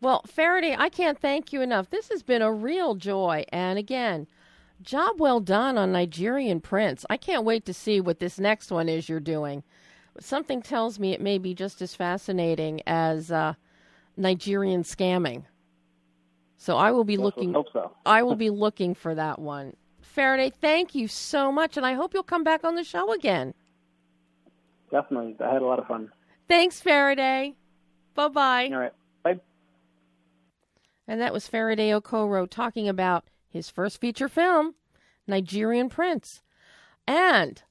Well, Faraday, I can't thank you enough. This has been a real joy, and again, job well done on Nigerian Prince. I can't wait to see what this next one is you're doing. Something tells me it may be just as fascinating as uh, Nigerian scamming. So I will be Yes, looking. so. I will be looking for that one. Faraday, thank you so much, and I hope you'll come back on the show again. Definitely, I had a lot of fun. Thanks, Faraday. Bye bye. All right, bye. And that was Faraday Okoro talking about his first feature film, Nigerian Prince. And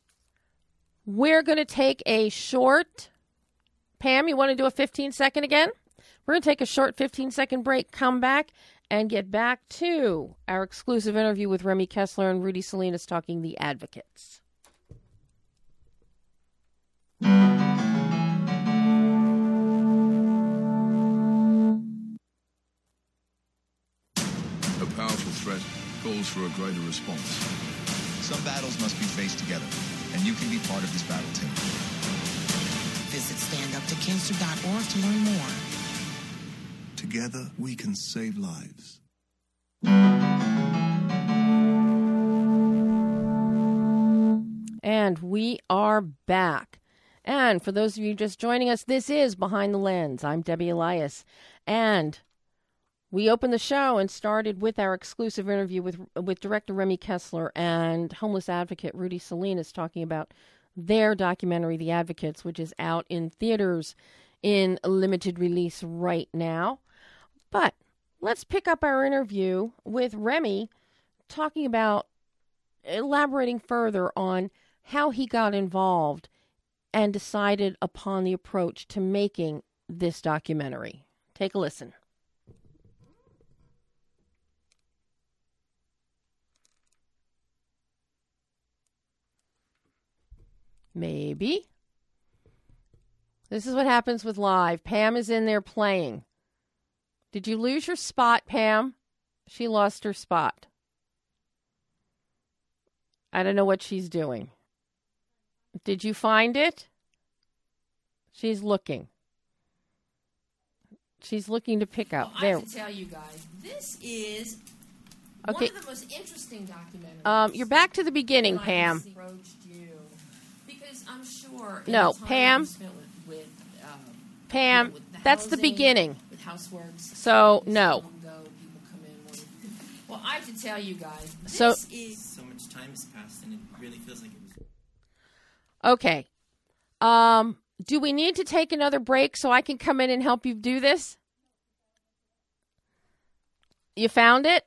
we're going to take a short. Pam, you want to do a 15 second again? We're going to take a short 15 second break, come back, and get back to our exclusive interview with Remy Kessler and Rudy Salinas talking The Advocates. threat calls for a greater response. Some battles must be faced together, and you can be part of this battle team. Visit standuptocancer.org to learn more. Together, we can save lives. And we are back. And for those of you just joining us, this is Behind the Lens. I'm Debbie Elias. And we opened the show and started with our exclusive interview with with director Remy Kessler and homeless advocate Rudy Salinas talking about their documentary The Advocates, which is out in theaters in limited release right now. But let's pick up our interview with Remy talking about elaborating further on how he got involved and decided upon the approach to making this documentary. Take a listen. Maybe. This is what happens with live. Pam is in there playing. Did you lose your spot, Pam? She lost her spot. I don't know what she's doing. Did you find it? She's looking. She's looking to pick up. Well, there. I have to tell you guys, this is Okay. one of the most interesting documentaries. Um, you're back to the beginning, Pam. have approached you because I'm sure. No, Pam. with, with, um, Pam, you know, with the that's the beginning. With houseworks. So, no. Go, people come in. Well, I have to tell you guys, this So- is so much time has passed and it really feels like it was Okay. Um, do we need to take another break so I can come in and help you do this? You found it?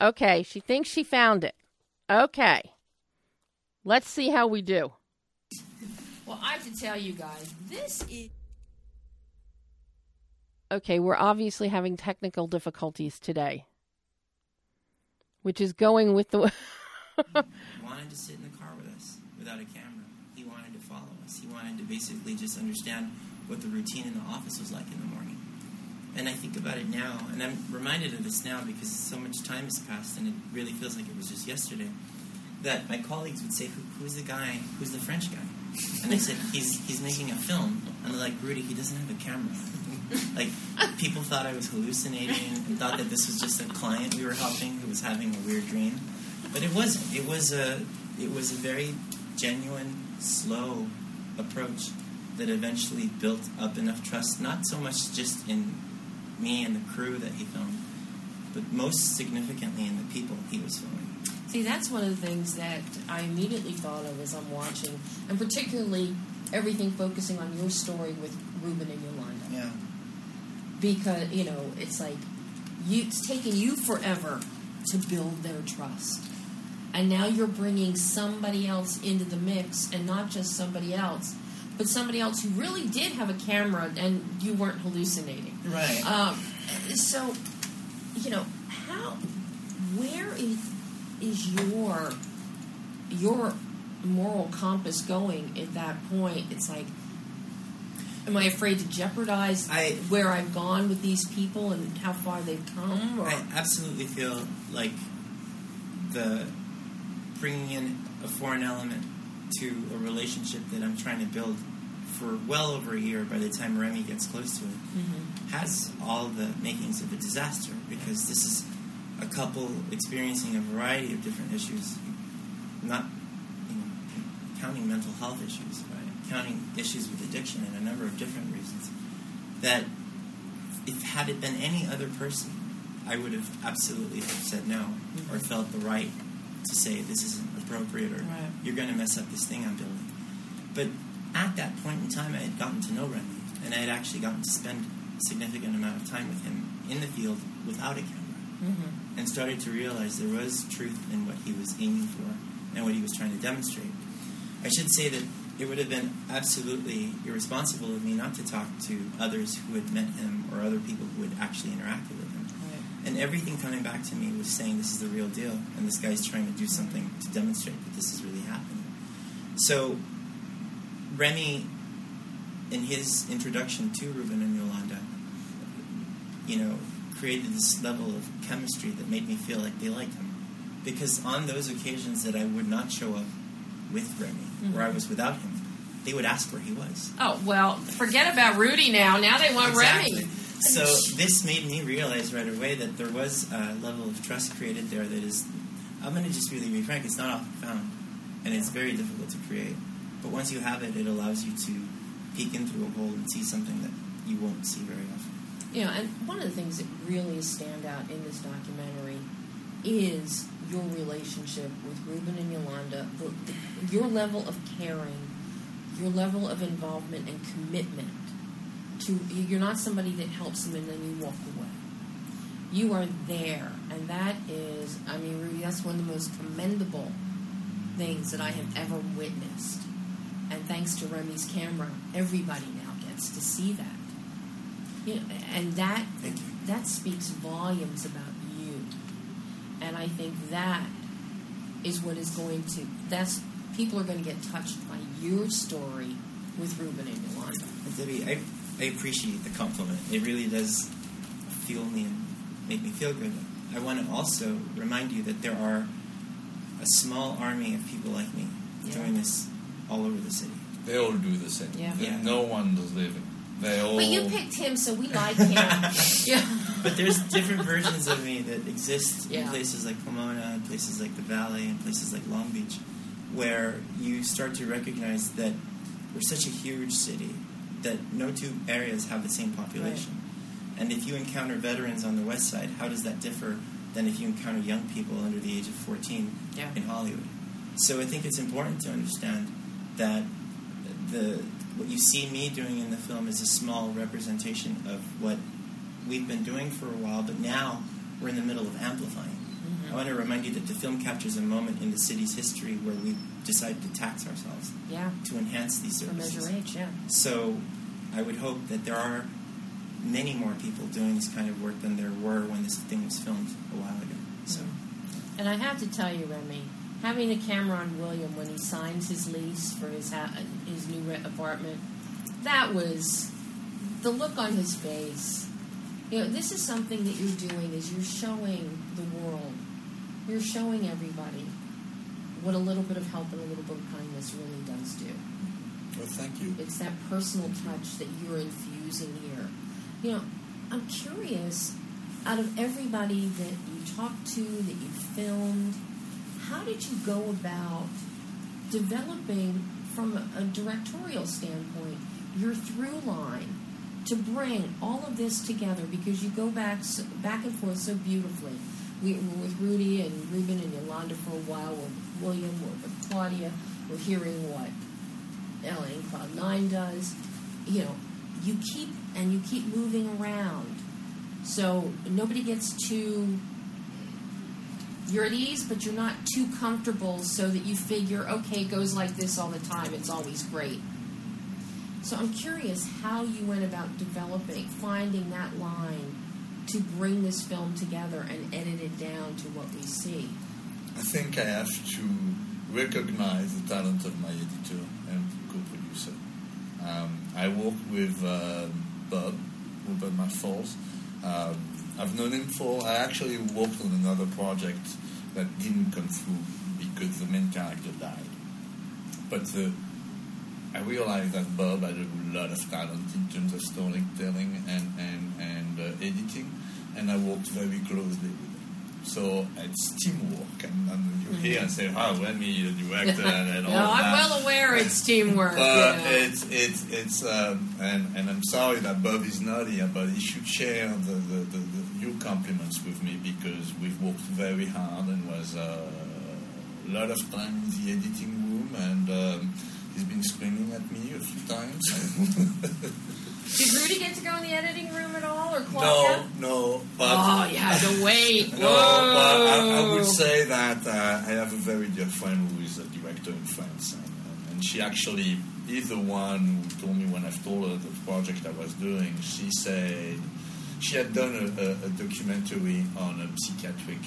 Okay. She thinks she found it. Okay. Let's see how we do. Well. I have to tell you guys, this is. Okay, we're obviously having technical difficulties today, which is going with the. he wanted to sit in the car with us without a camera. He wanted to follow us. He wanted to basically just understand what the routine in the office was like in the morning. And I think about it now, and I'm reminded of this now because so much time has passed and it really feels like it was just yesterday. That my colleagues would say, Who, Who's the guy? Who's the French guy? And I said, He's, he's making a film. And they're like, Rudy, he doesn't have a camera. like, people thought I was hallucinating and thought that this was just a client we were helping who was having a weird dream. But it wasn't. It was a, it was a very genuine, slow approach that eventually built up enough trust, not so much just in me and the crew that he filmed, but most significantly in the people he was filming. See, that's one of the things that I immediately thought of as I'm watching, and particularly everything focusing on your story with Ruben and Yolanda. Yeah. Because, you know, it's like you, it's taken you forever to build their trust. And now you're bringing somebody else into the mix, and not just somebody else, but somebody else who really did have a camera and you weren't hallucinating. Right. Um, so, you know, how, where is is your your moral compass going at that point? It's like, am I afraid to jeopardize I- where I've gone with these people and how far they've come? Or, I absolutely feel like the bringing in a foreign element to a relationship that I'm trying to build for well over a year by the time Remy gets close to it mm-hmm. has all the makings of a disaster because this is a couple experiencing a variety of different issues, not you know, counting mental health issues, right? counting issues with addiction and a number of different reasons. That if had it been any other person, I would have absolutely have said no or mm-hmm. felt the right to say this isn't appropriate or Right. you're going to mess up this thing I'm building. But at that point in time, I had gotten to know Remy, and I had actually gotten to spend a significant amount of time with him in the field without a camera, mm-hmm. And started to realize there was truth in what he was aiming for and what he was trying to demonstrate. I should say that it would have been absolutely irresponsible of me not to talk to others who had met him or other people who had actually interacted with him. And everything coming back to me was saying this is the real deal, and this guy's trying to do something to demonstrate that this is really happening. So, Remy, in his introduction to Ruben and Yolanda, you know, created this level of chemistry that made me feel like they liked him. Because on those occasions that I would not show up with Remy, or I mm-hmm. was without him, they would ask where he was. oh well, forget about Rudy now. Now they want Exactly. Remy. So this made me realize right away that there was a level of trust created there that is, I'm going to just really be frank, it's not often found. and it's very difficult to create. But once you have it, it allows you to peek in through a hole and see something that you won't see very. You know, and one of the things that really stand out in this documentary is your relationship with Ruben and Yolanda, the, the, your level of caring, your level of involvement and commitment. To you're not somebody that helps them and then you walk away. You are there, and that is, I mean, Ruby, that's one of the most commendable things that I have ever witnessed. And thanks to Remy's camera, everybody now gets to see that. You know, and that you. that speaks volumes about you. And I think that is what is going to that's people are going to get touched by your story with Ruben and Yolanda. And Debbie, I, I appreciate the compliment. It really does fuel me and make me feel good. I want to also remind you that there are a small army of people like me Yeah. doing this all over the city. They all do the same. Yeah. Yeah. No one does living. They all. But you picked him, so we like him. yeah. But there's different versions of me that exist in places like Pomona, in places like the Valley, and places like Long Beach, where you start to recognize that we're such a huge city that no two areas have the same population. And if you encounter veterans on the west side, how does that differ than if you encounter young people under the age of 14 Yeah. in Hollywood? So I think it's important to understand that the what you see me doing in the film is a small representation of what we've been doing for a while, but now we're in the middle of amplifying. Mm-hmm. I want to remind you that the film captures a moment in the city's history where we decided to tax ourselves Yeah. to enhance these For services. Measure H, yeah. So I would hope that there are many more people doing this kind of work than there were when this thing was filmed a while ago. So mm-hmm. And I have to tell you, Remy, having a camera on William when he signs his lease for his ha- his new apartment, that was the look on his face. You know, this is something that you're doing is you're showing the world, you're showing everybody what a little bit of help and a little bit of kindness really does do. Well, thank you. It's that personal touch that you're infusing here. You know, I'm curious, out of everybody that you talked to, that you filmed, did you go about developing, from a, directorial standpoint, your through line to bring all of this together? Because you go back back and forth so beautifully. We were with Rudy and Ruben and Yolanda for a while. We're with William. We're with Claudia. We're hearing what LA Cloud Nine does. You know, you keep and you keep moving around, so nobody gets too. You're at ease, but you're not too comfortable, so that you figure, okay, it goes like this all the time. It's always great. So I'm curious how you went about developing, finding that line to bring this film together and edit it down to what we see. I think I have to recognize the talent of my editor and co-producer. Um, I work with uh, Bob, Robert Malfours. Um, I've known him for. I actually worked on another project that didn't come through because the main character died. But the, I realized that Bob had a lot of talent in terms of storytelling and and and uh, editing, and I worked very closely with him. So it's teamwork, and, and you hear and say, "Oh, Remy, the director," and, and all no, that. I'm well aware it's teamwork. But you know. it's it's it's um, and and I'm sorry that Bob is not here, but he should share the, the, the, compliments with me because we've worked very hard and was uh, a lot of time in the editing room and. Um, He's been screaming at me a few times. Did Rudy get to go in the editing room at all, or no, Claudia? no, but Oh, you had to wait. No, but I, I would say that uh, I have a very dear friend who is a director in France, and, and, and she actually is the one who told me when I've told her the project I was doing. She said she had done a, a, a documentary on a psychiatric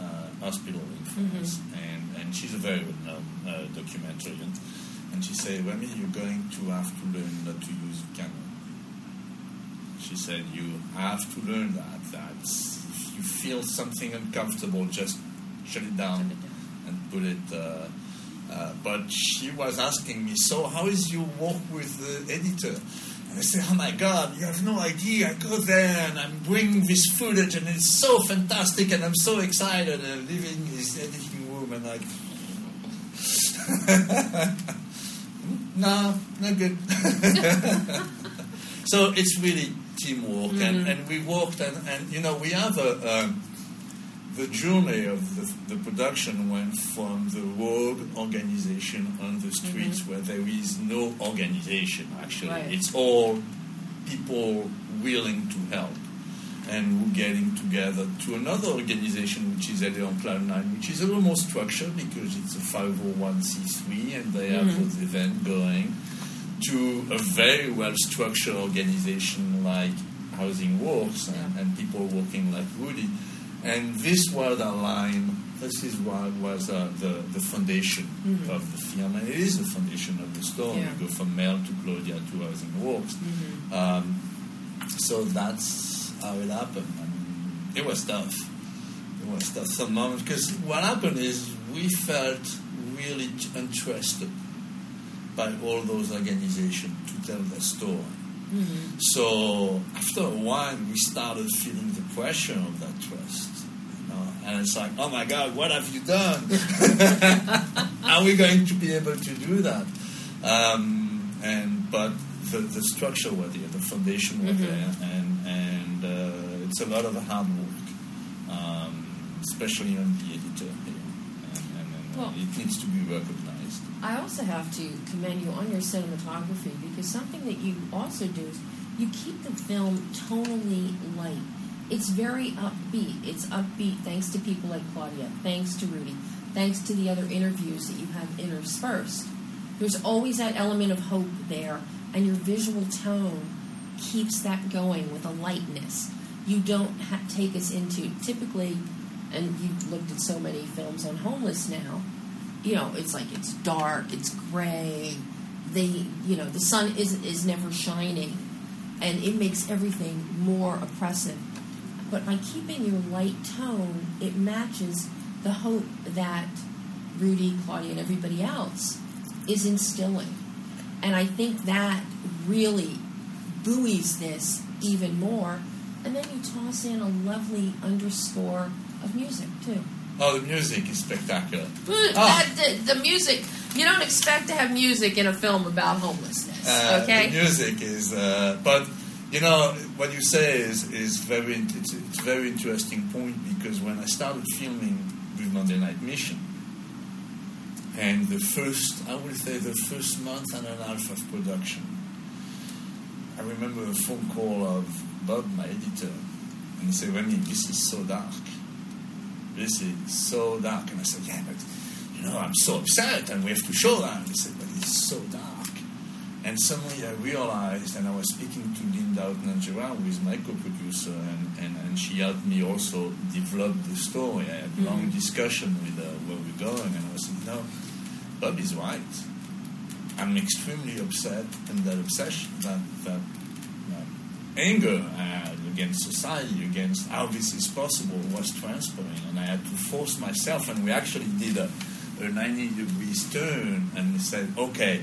uh, hospital in France, and, and she's a very well-known uh, documentarian. And she said, Remy, you're going to have to learn not to use a camera. She said, You have to learn that. That if you feel something uncomfortable, just shut it down and put it. Uh, uh, but she was asking me, So, how is your work with the editor? I say, Oh my God, you have no idea. I go there and I'm bringing this footage, and it's so fantastic, and I'm so excited. And I'm leaving his editing room, and like. no, not good. so it's really teamwork, and, and we worked, and, and you know, we have a. Um, the journey of the, the production went from the rogue organization on the streets mm-hmm. where there is no organization actually Right. it's all people willing to help and we're getting together to another organization which is LA Cloud 9 which is a little more structured because it's a 501c3 and they have mm-hmm. this event going to a very well structured organization like Housing Works and, and people working like Rudy. And this was our line, this is what was uh, the, the foundation of the film, and it is the foundation of the story. Yeah. We go from Mel to Claudia to Housing Works. Um, so that's how it happened. I mean, it was tough. It was tough some moments because what happened is we felt really interested by all those organizations to tell their story. So after a while, we started feeling the pressure of that trust. You know? And it's like, oh my God, what have you done? Are we going to be able to do that? Um, and but the, the structure was there, the foundation was there, and and uh, it's a lot of hard work, um, especially on the editor here, and, and, and Well- it needs to be recognized. I also have to commend you on your cinematography because something that you also do is you keep the film tonally light. It's very upbeat. It's upbeat thanks to people like Claudia, thanks to Rudy, thanks to the other interviews that you have interspersed. There's always that element of hope there, and your visual tone keeps that going with a lightness. You don't ha- take us into typically, and you've looked at so many films on homeless now you know, it's like it's dark, it's gray. They, you know, the sun is is never shining, and it makes everything more oppressive. But by keeping your light tone, it matches the hope that Rudy, Claudia, and everybody else is instilling. And I think that really buoys this even more. And then you toss in a lovely underscore of music too. Oh, the music is spectacular. But Ah. the, the music, you don't expect to have music in a film about homelessness, Uh, okay? The music is, uh, but you know what you say is is very it's, it's a very interesting point because when I started filming with Monday Night Mission, and the first I would say the first month and a half of production, I remember a phone call of Bob, my editor, and he said, "Remy, this is so dark. This is so dark." And I said, "Yeah, but you know, I'm so upset, and we have to show that." And he said, "But it's so dark." And suddenly I realized, and I was speaking to Linda Outnan-Gerard, who is my co-producer, and, and, and she helped me also develop the story. I had a long discussion with her where we're going, and I was saying, no, Bob is right. I'm extremely upset, and that obsession, that, that uh, anger I had against society, against how this is possible, was transferring, and I had to force myself, and we actually did a, a 90 degrees turn, and we said, okay,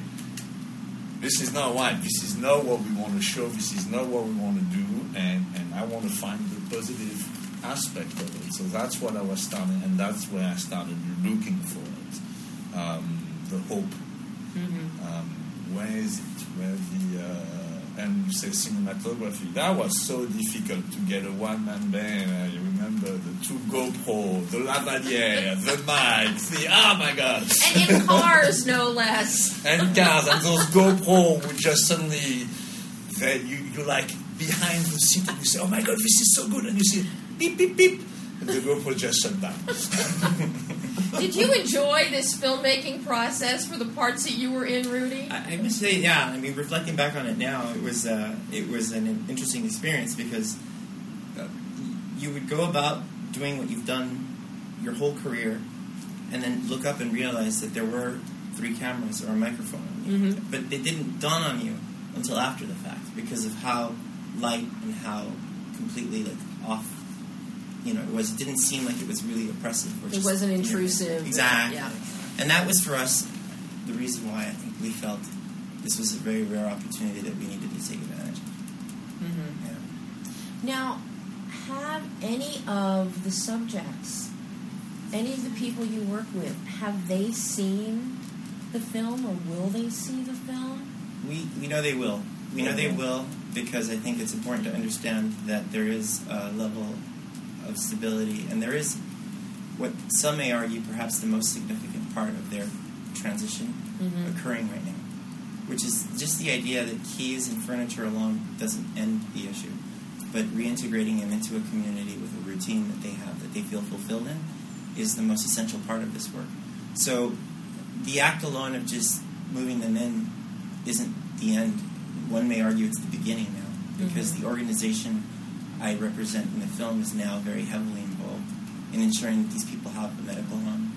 this is not right. This is not what we want to show. This is not what we want to do, and, and I want to find the positive aspect of it. So that's what I was starting, and that's where I started looking for it. Um, the hope. Um, where is it? Where the uh, and you say cinematography? That was so difficult to get a one-man band. Uh, you remember the two GoPro, the lavalier, the mic, the oh my god and in cars, no less. and cars and those GoPro would just suddenly they, you you like behind the seat and you say, Oh my god, this is so good and you see beep beep beep and the GoPro just shut down. Did you enjoy this filmmaking process for the parts that you were in, Rudy? I, I must say, yeah. I mean, reflecting back on it now, it was uh, it was an interesting experience because you would go about doing what you've done your whole career, and then look up and realize that there were three cameras or a microphone, on you. Mm-hmm. but it didn't dawn on you until after the fact because of how light and how completely like off. You know, it was. It didn't seem like it was really oppressive. Or It just, wasn't you know, intrusive. Exactly. Yeah. And that was for us the reason why I think we felt this was a very rare opportunity that we needed to take advantage of. Mm-hmm. Yeah. Now, have any of the subjects, any of the people you work with, have they seen the film, or will they see the film? We, we know they will. We know they will because I think it's important to understand that there is a level of stability and there is what some may argue perhaps the most significant part of their transition mm-hmm. occurring right now, which is just the idea that keys and furniture alone doesn't end the issue, but reintegrating them into a community with a routine that they have that they feel fulfilled in is the most essential part of this work. So the act alone of just moving them in isn't the end. One may argue it's the beginning now, because mm-hmm. the organization I represent in the film is now very heavily involved in ensuring that these people have a medical home,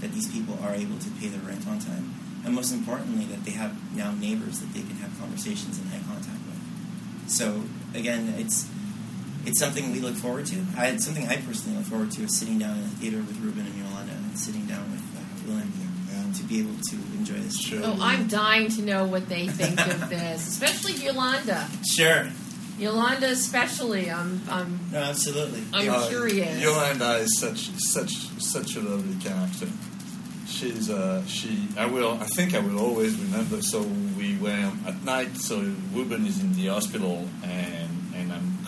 that these people are able to pay their rent on time, and most importantly, that they have now neighbors that they can have conversations and eye contact with. So again, it's it's something we look forward to. I, it's something I personally look forward to is sitting down in a theater with Ruben and Yolanda and sitting down with uh, Will and Yeah. to be able to enjoy this. show. Oh, I'm dying to know what they think of this, especially Yolanda. Sure. Yolanda, especially. I'm, I'm, No, absolutely. I'm Uh, curious. Yolanda is such such such a lovely character. She's uh, she. I will. I think I will always remember. So we were at night. So Ruben is in the hospital, and and I'm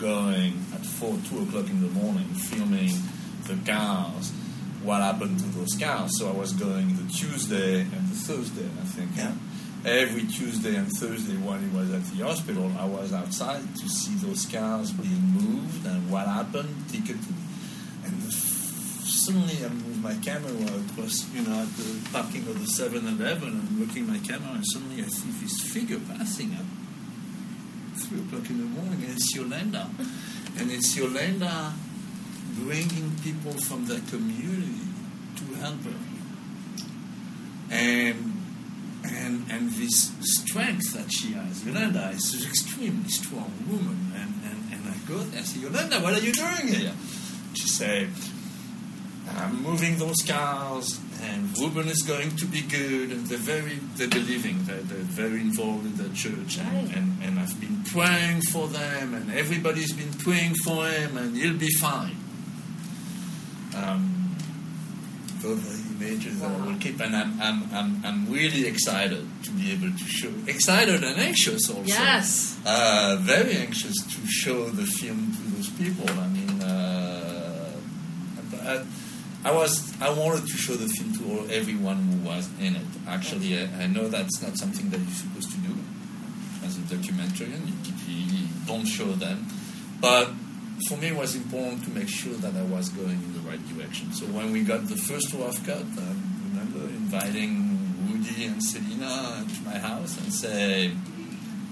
going at four, two o'clock in the morning, filming the cars. What happened to those cars? So I was going the Tuesday and the Thursday. I think. Yeah. Every Tuesday and Thursday when he was at the hospital, I was outside to see those cars being moved and what happened, ticketed. And suddenly I'm with my camera across, you know, at the parking of the 7-Eleven and looking my camera and suddenly I see this figure passing at 3 o'clock in the morning and it's Yolanda. and it's Yolanda bringing people from the community to help her. And and and this strength that she has. Yolanda is an extremely strong woman, and, and, and I go and say, Yolanda, what are you doing here? She said, I'm moving those cars, and Ruben is going to be good, and they're very, they're believing, they're, they're very involved in the church, and, Right. and, and I've been praying for them, and everybody's been praying for him, and he'll be fine. Um, those are the images that I will keep, and I'm, I'm, I'm, I'm really excited to be able to show, excited and anxious also. Yes. Uh, very anxious to show the film to those people. I mean, uh, I, I was, I wanted to show the film to all, everyone who was in it. Actually, I, I know that's not something that you're supposed to do as a documentarian. You, you don't show them, but for me, it was important to make sure that I was going in the right direction. So when we got the first rough cut, I remember inviting Woody and Selena to my house and say,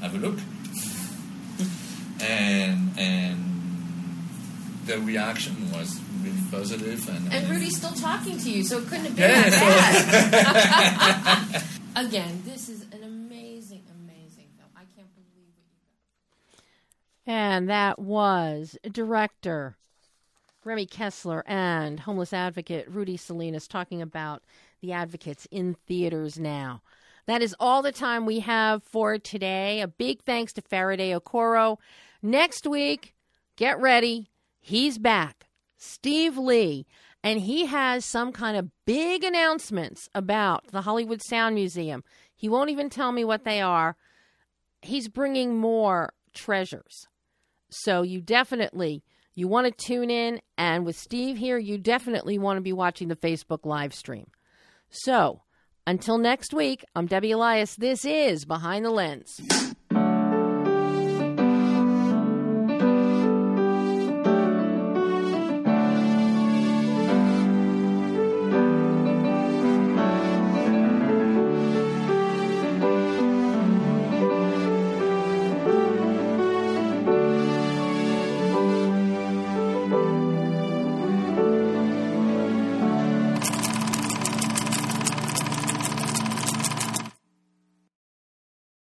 "Have a look." and and the reaction was positive and, And Rudy's still talking to you, so it couldn't have been Yeah, that bad. Again, this is an amazing, amazing film. I can't believe what you got. And that was director Rémi Kessler and homeless advocate Rudy Salinas talking about the advocates in theaters now. That is all the time we have for today. A big thanks to Faraday Okoro. Next week, get ready. He's back. Steve Lee. And he has some kind of big announcements about the Hollywood Sound Museum. He won't even tell me what they are. He's bringing more treasures. So you definitely you want to tune in and with Steve here you definitely want to be watching the Facebook live stream. So, until next week, I'm Debbie Elias. This is Behind the Lens.